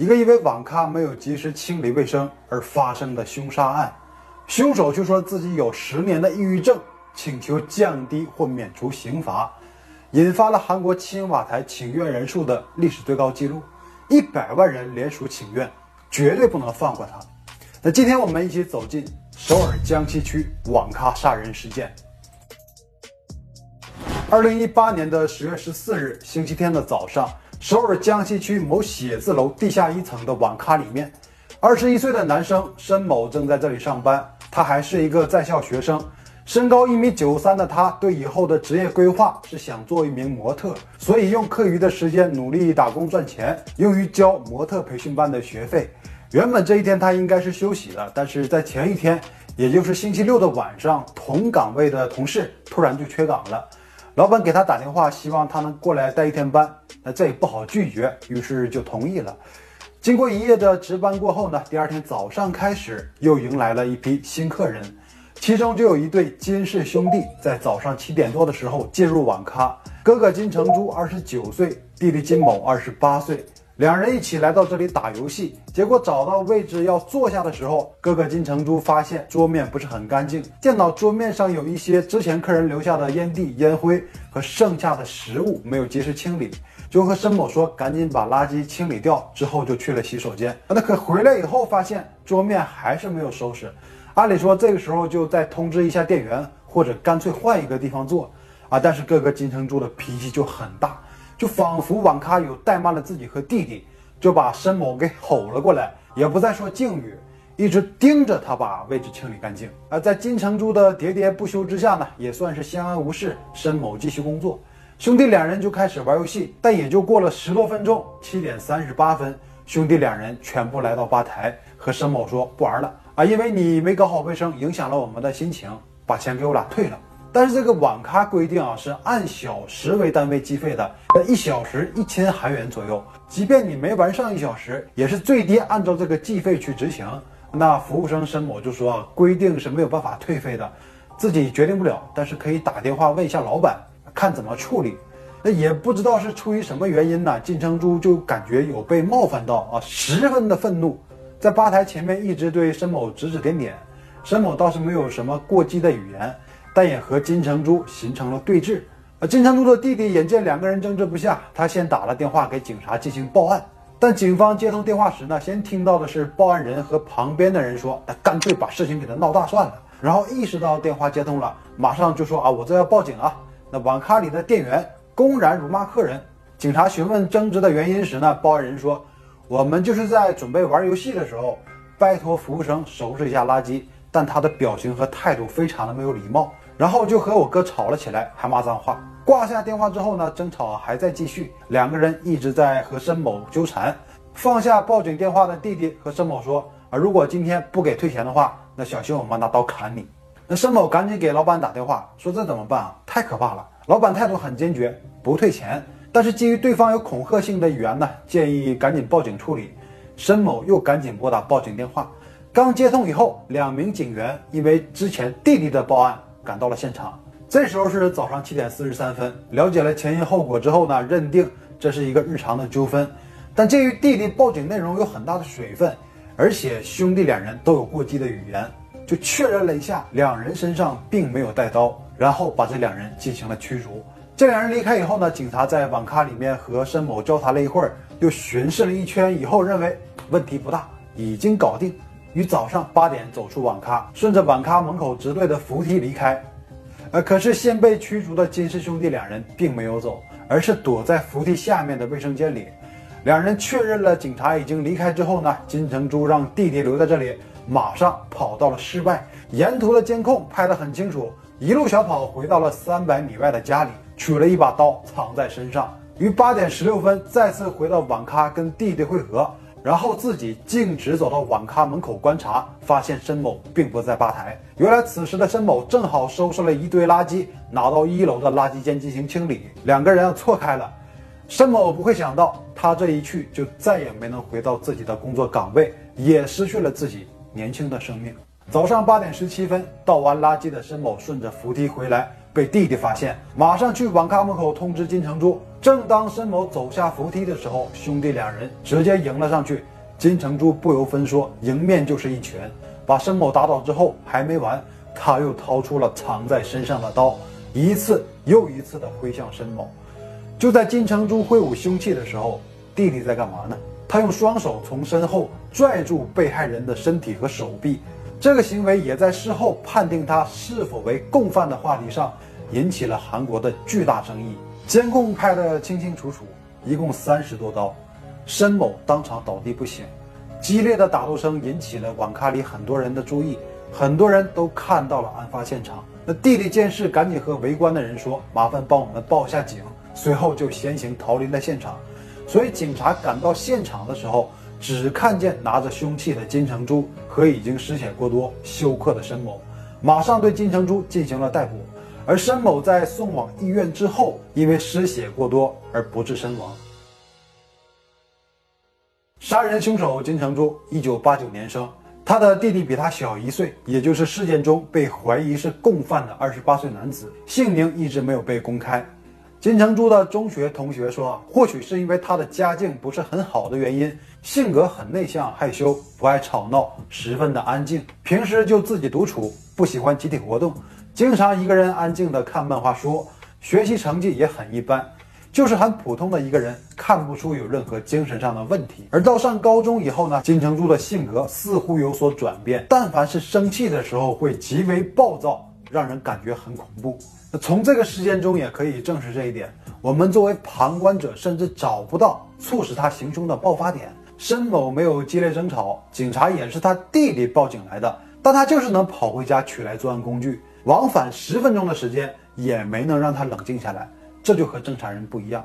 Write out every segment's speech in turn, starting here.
一个因为网咖没有及时清理卫生而发生的凶杀案，凶手却说自己有十年的抑郁症，请求降低或免除刑罚，引发了韩国青瓦台请愿人数的历史最高纪录，一百万人联署请愿，绝对不能放过他。那今天我们一起走进首尔江西区网咖杀人事件。二零一八年的十月十四日，星期天的早上，首尔江西区某写字楼地下一层的网咖里面，二十一岁的男生申某正在这里上班。他还是一个在校学生，身高一米九三的他，对以后的职业规划是想做一名模特，所以用课余的时间努力打工赚钱，用于交模特培训班的学费。原本这一天他应该是休息的，但是在前一天，也就是星期六的晚上，同岗位的同事突然就缺岗了。老板给他打电话，希望他能过来待一天班，那这也不好拒绝，于是就同意了。经过一夜的值班过后呢，第二天早上开始又迎来了一批新客人，其中就有一对金氏兄弟，在早上七点多的时候进入网咖，哥哥金成洙二十九岁，弟弟金某二十八岁。两人一起来到这里打游戏，结果找到位置要坐下的时候，哥哥金成洙发现桌面不是很干净，见到桌面上有一些之前客人留下的烟蒂、烟灰和剩下的食物没有及时清理，就和申某说赶紧把垃圾清理掉，之后就去了洗手间。那可回来以后发现桌面还是没有收拾，按理说这个时候就再通知一下店员，或者干脆换一个地方坐啊，但是哥哥金成洙的脾气就很大。就仿佛网咖有怠慢了自己和弟弟，就把申某给吼了过来，也不再说敬语，一直盯着他把位置清理干净。而在金成洙的喋喋不休之下呢，也算是相安无事。申某继续工作，兄弟两人就开始玩游戏，但也就过了十多分钟，七点三十八分，兄弟两人全部来到吧台，和申某说不玩了啊，因为你没搞好卫生，影响了我们的心情，把钱给我俩退了。但是这个网咖规定啊，是按小时为单位计费的，那一小时一千韩元左右。即便你没玩上一小时，也是最低按照这个计费去执行。那服务生申某就说，规定是没有办法退费的，自己决定不了，但是可以打电话问一下老板，看怎么处理。那也不知道是出于什么原因呢，金成洙就感觉有被冒犯到啊，十分的愤怒，在吧台前面一直对申某指指点点。申某倒是没有什么过激的语言。但也和金成洙形成了对峙。而金成洙的弟弟眼见两个人争执不下，他先打了电话给警察进行报案。但警方接通电话时呢，先听到的是报案人和旁边的人说：“那干脆把事情给他闹大算了。”然后意识到电话接通了，马上就说：“啊，我这要报警啊！”那网咖里的店员公然辱骂客人。警察询问争执的原因时呢，报案人说：“我们就是在准备玩游戏的时候，拜托服务生收拾一下垃圾，但他的表情和态度非常的没有礼貌。”然后就和我哥吵了起来，还骂脏话。挂下电话之后呢，争吵还在继续，两个人一直在和申某纠缠。放下报警电话的弟弟和申某说：“啊，如果今天不给退钱的话，那小心我们拿刀砍你。”那申某赶紧给老板打电话说：“这怎么办啊？太可怕了！”老板态度很坚决，不退钱。但是基于对方有恐吓性的语言呢，建议赶紧报警处理。申某又赶紧拨打报警电话，刚接通以后，两名警员因为之前弟弟的报案。赶到了现场，这时候是早上七点四十三分。了解了前因后果之后呢，认定这是一个日常的纠纷。但鉴于弟弟报警内容有很大的水分，而且兄弟两人都有过激的语言，就确认了一下两人身上并没有带刀，然后把这两人进行了驱逐。这两人离开以后呢，警察在网咖里面和申某交谈了一会儿，又巡视了一圈以后，认为问题不大，已经搞定。于早上八点走出网咖，顺着网咖门口直对的扶梯离开。呃，可是先被驱逐的金氏兄弟两人并没有走，而是躲在扶梯下面的卫生间里。两人确认了警察已经离开之后呢，金成洙让弟弟留在这里，马上跑到了室外。沿途的监控拍得很清楚，一路小跑回到了三百米外的家里，取了一把刀藏在身上。于八点十六分再次回到网咖跟弟弟会合。然后自己径直走到网咖门口观察，发现申某并不在吧台。原来此时的申某正好收拾了一堆垃圾，拿到一楼的垃圾间进行清理。两个人错开了。申某不会想到，他这一去就再也没能回到自己的工作岗位，也失去了自己年轻的生命。早上八点十七分倒完垃圾的申某顺着扶梯回来，被弟弟发现，马上去网咖门口通知金城珠。正当申某走下扶梯的时候，兄弟两人直接迎了上去。金城珠不由分说，迎面就是一拳，把申某打倒之后，还没完，他又掏出了藏在身上的刀，一次又一次地挥向申某。就在金城珠挥舞凶器的时候，弟弟在干嘛呢？他用双手从身后拽住被害人的身体和手臂，这个行为也在事后判定他是否为共犯的话题上引起了韩国的巨大争议。监控拍得清清楚楚，一共三十多刀。申某当场倒地不醒，激烈的打斗声引起了网咖里很多人的注意，很多人都看到了案发现场。那弟弟见势，赶紧和围观的人说：“麻烦帮我们报一下警。”随后就先行逃离了现场。所以警察赶到现场的时候，只看见拿着凶器的金成珠和已经失血过多、休克的申某，马上对金成珠进行了逮捕。而申某在送往医院之后，因为失血过多而不治身亡。杀人凶手金成珠，一九八九年生，他的弟弟比他小一岁，也就是事件中被怀疑是共犯的二十八岁男子，姓名一直没有被公开。金成珠的中学同学说，或许是因为他的家境不是很好的原因，性格很内向害羞，不爱吵闹，十分的安静，平时就自己独处，不喜欢集体活动，经常一个人安静的看漫画书，学习成绩也很一般。就是很普通的一个人，看不出有任何精神上的问题。而到上高中以后呢，金成珠的性格似乎有所转变，但凡是生气的时候会极为暴躁，让人感觉很恐怖。那从这个事件中也可以证实这一点。我们作为旁观者，甚至找不到促使他行凶的爆发点。申某没有激烈争吵，警察也是他弟弟报警来的，但他就是能跑回家取来作案工具，往返十分钟的时间也没能让他冷静下来。这就和正常人不一样，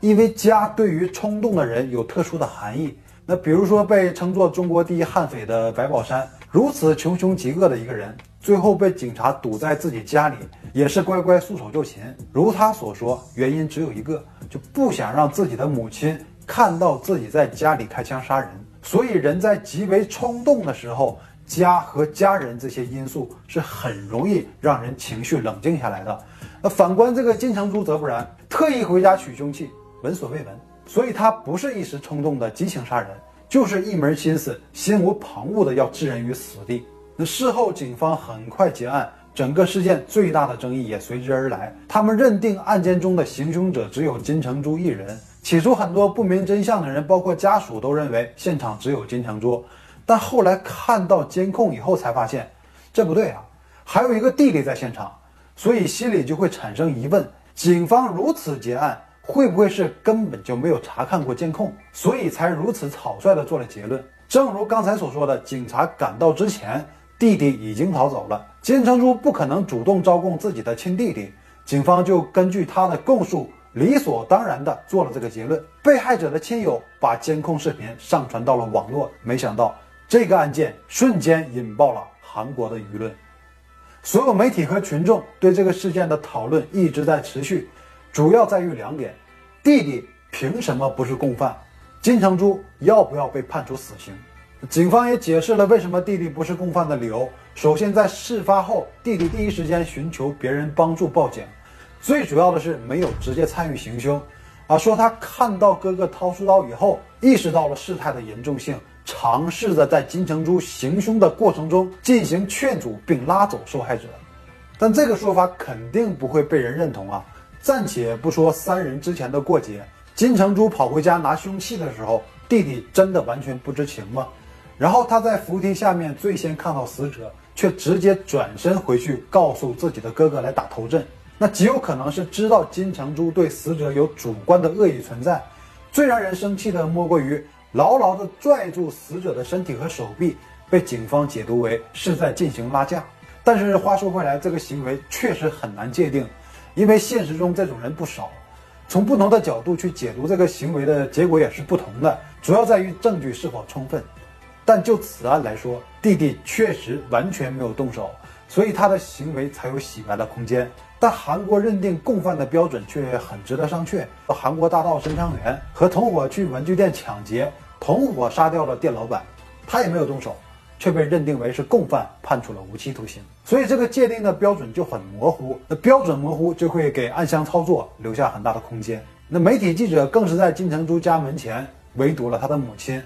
因为家对于冲动的人有特殊的含义。那比如说被称作中国第一悍匪的白宝山，如此穷凶极恶的一个人，最后被警察堵在自己家里，也是乖乖束手就擒。如他所说，原因只有一个，就不想让自己的母亲看到自己在家里开枪杀人。所以人在极为冲动的时候，家和家人这些因素是很容易让人情绪冷静下来的。那反观这个金成珠则不然，特意回家取凶器，闻所未闻，所以他不是一时冲动的激情杀人，就是一门心思、心无旁骛的要置人于死地。那事后警方很快结案，整个事件最大的争议也随之而来。他们认定案件中的行凶者只有金成珠一人。起初很多不明真相的人，包括家属，都认为现场只有金成珠，但后来看到监控以后才发现，这不对啊，还有一个弟弟在现场。所以心里就会产生疑问：警方如此结案，会不会是根本就没有查看过监控，所以才如此草率地做了结论？正如刚才所说的，警察赶到之前，弟弟已经逃走了，金成珠不可能主动招供自己的亲弟弟，警方就根据他的供述，理所当然地做了这个结论。被害者的亲友把监控视频上传到了网络，没想到这个案件瞬间引爆了韩国的舆论。所有媒体和群众对这个事件的讨论一直在持续，主要在于两点：弟弟凭什么不是共犯？金成珠要不要被判处死刑？警方也解释了为什么弟弟不是共犯的理由。首先，在事发后，弟弟第一时间寻求别人帮助报警，最主要的是没有直接参与行凶。啊，说他看到哥哥掏出刀以后，意识到了事态的严重性。尝试着在金成珠行凶的过程中进行劝阻并拉走受害者，但这个说法肯定不会被人认同啊！暂且不说三人之前的过节，金成珠跑回家拿凶器的时候，弟弟真的完全不知情吗？然后他在扶梯下面最先看到死者，却直接转身回去告诉自己的哥哥来打头阵，那极有可能是知道金成珠对死者有主观的恶意存在。最让人生气的莫过于。牢牢地拽住死者的身体和手臂，被警方解读为是在进行拉架。但是话说回来，这个行为确实很难界定，因为现实中这种人不少。从不同的角度去解读这个行为的结果也是不同的，主要在于证据是否充分。但就此案来说，弟弟确实完全没有动手，所以他的行为才有洗白的空间。但韩国认定共犯的标准却很值得商榷。韩国大盗申昌元和同伙去文具店抢劫，同伙杀掉了店老板，他也没有动手，却被认定为是共犯，判处了无期徒刑。所以这个界定的标准就很模糊。那标准模糊就会给暗箱操作留下很大的空间。那媒体记者更是在金成珠家门前围堵了他的母亲。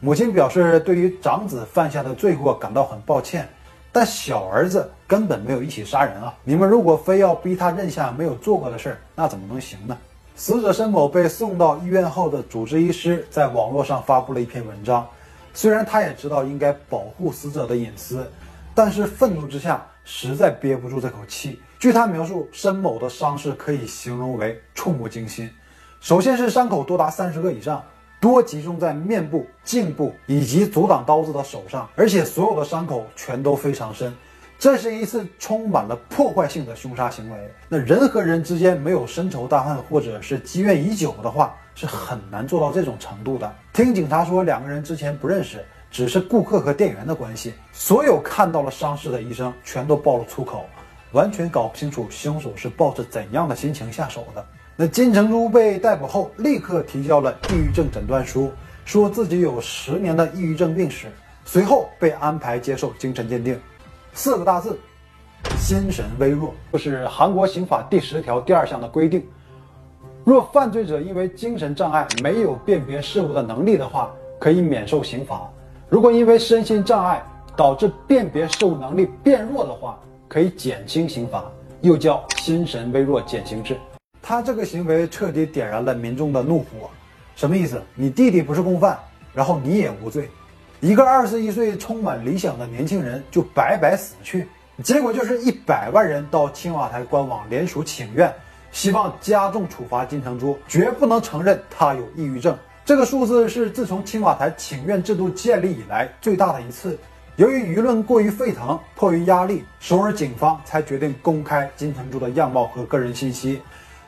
母亲表示，对于长子犯下的罪过感到很抱歉，但小儿子根本没有一起杀人啊！你们如果非要逼他认下没有做过的事儿，那怎么能行呢？死者申某被送到医院后的主治医师在网络上发布了一篇文章，虽然他也知道应该保护死者的隐私，但是愤怒之下实在憋不住这口气。据他描述，申某的伤势可以形容为触目惊心，首先是伤口多达三十个以上。多集中在面部、颈部以及阻挡刀子的手上，而且所有的伤口全都非常深。这是一次充满了破坏性的凶杀行为。那人和人之间没有深仇大恨或者是积怨已久的话，是很难做到这种程度的。听警察说，两个人之前不认识，只是顾客和店员的关系。所有看到了伤势的医生全都爆了粗口，完全搞不清楚凶手是抱着怎样的心情下手的。那金成珠被逮捕后，立刻提交了抑郁症诊断书，说自己有十年的抑郁症病史。随后被安排接受精神鉴定，四个大字：心神微弱。这是韩国刑法第十条第二项的规定。若犯罪者因为精神障碍没有辨别事物的能力的话，可以免受刑罚；如果因为身心障碍导致辨别事物能力变弱的话，可以减轻刑罚，又叫心神微弱减刑制。他这个行为彻底点燃了民众的怒火，什么意思？你弟弟不是共犯，然后你也无罪，一个二十一岁充满理想的年轻人就白白死去，结果就是一百万人到青瓦台官网联署请愿，希望加重处罚金成珠，绝不能承认他有抑郁症。这个数字是自从青瓦台请愿制度建立以来最大的一次。由于舆论过于沸腾，迫于压力，首尔警方才决定公开金成珠的样貌和个人信息。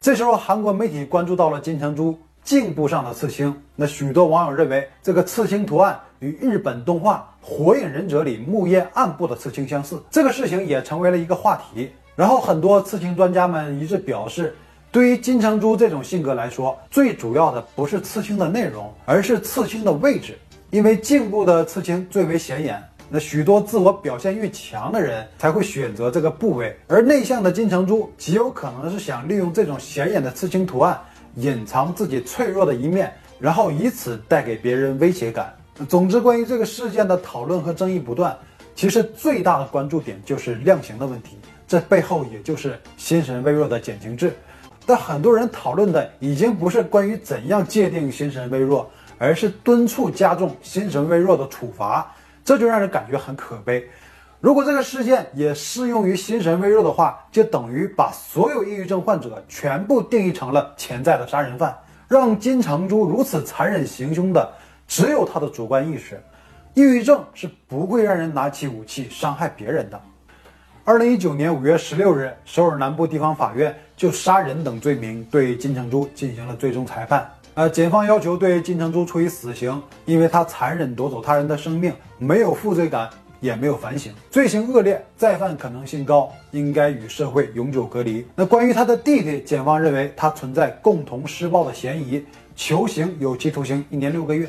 这时候，韩国媒体关注到了金成珠颈部上的刺青。那许多网友认为，这个刺青图案与日本动画《火影忍者》里木叶暗部的刺青相似。这个事情也成为了一个话题。然后，很多刺青专家们一致表示，对于金成珠这种性格来说，最主要的不是刺青的内容，而是刺青的位置，因为颈部的刺青最为显眼。那许多自我表现欲强的人才会选择这个部位，而内向的金城珠极有可能是想利用这种显眼的刺青图案隐藏自己脆弱的一面，然后以此带给别人威胁感。总之，关于这个事件的讨论和争议不断，其实最大的关注点就是量刑的问题，这背后也就是心神微弱的减刑制。但很多人讨论的已经不是关于怎样界定心神微弱，而是敦促加重心神微弱的处罚。这就让人感觉很可悲。如果这个事件也适用于心神微弱的话，就等于把所有抑郁症患者全部定义成了潜在的杀人犯。让金成珠如此残忍行凶的，只有他的主观意识。抑郁症是不会让人拿起武器伤害别人的。二零一九年五月十六日，首尔南部地方法院就杀人等罪名对金成珠进行了最终裁判。呃，检方要求对金成珠处以死刑，因为他残忍夺走他人的生命，没有负罪感，也没有反省，罪行恶劣，再犯可能性高，应该与社会永久隔离。那关于他的弟弟，检方认为他存在共同施暴的嫌疑，求刑有期徒刑一年六个月。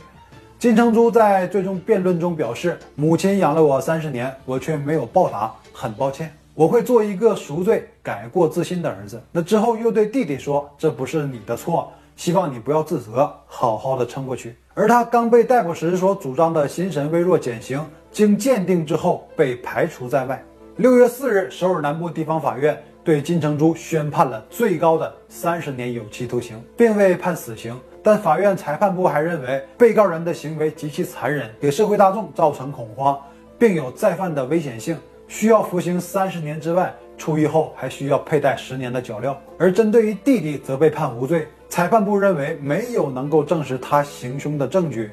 金成珠在最终辩论中表示，母亲养了我三十年，我却没有报答，很抱歉，我会做一个赎罪、改过自新的儿子。那之后又对弟弟说，这不是你的错。希望你不要自责，好好的撑过去。而他刚被逮捕时所主张的心神微弱减刑，经鉴定之后被排除在外。六月四日，首尔南部地方法院对金成珠宣判了最高的三十年有期徒刑，并未判死刑。但法院裁判部还认为，被告人的行为极其残忍，给社会大众造成恐慌，并有再犯的危险性，需要服刑三十年之外，出狱后还需要佩戴十年的脚镣。而针对于弟弟，则被判无罪。裁判部认为没有能够证实他行凶的证据，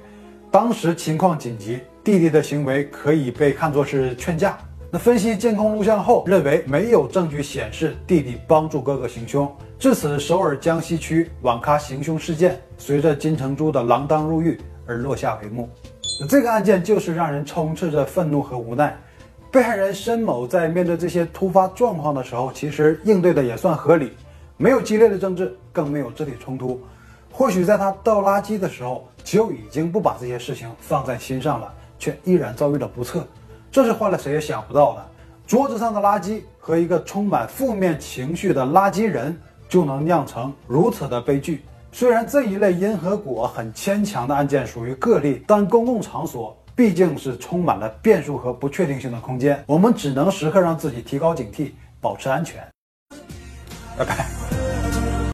当时情况紧急，弟弟的行为可以被看作是劝架。那分析监控录像后，认为没有证据显示弟弟帮助哥哥行凶。至此，首尔江西区网咖行凶事件随着金成珠的锒铛入狱而落下帷幕。这个案件就是让人充斥着愤怒和无奈。被害人申某在面对这些突发状况的时候，其实应对的也算合理。没有激烈的政治，更没有肢体冲突。或许在他倒垃圾的时候，就已经不把这些事情放在心上了，却依然遭遇了不测。这是换了谁也想不到的。桌子上的垃圾和一个充满负面情绪的垃圾人，就能酿成如此的悲剧。虽然这一类因和果很牵强的案件属于个例，但公共场所毕竟是充满了变数和不确定性的空间，我们只能时刻让自己提高警惕，保持安全。拜拜。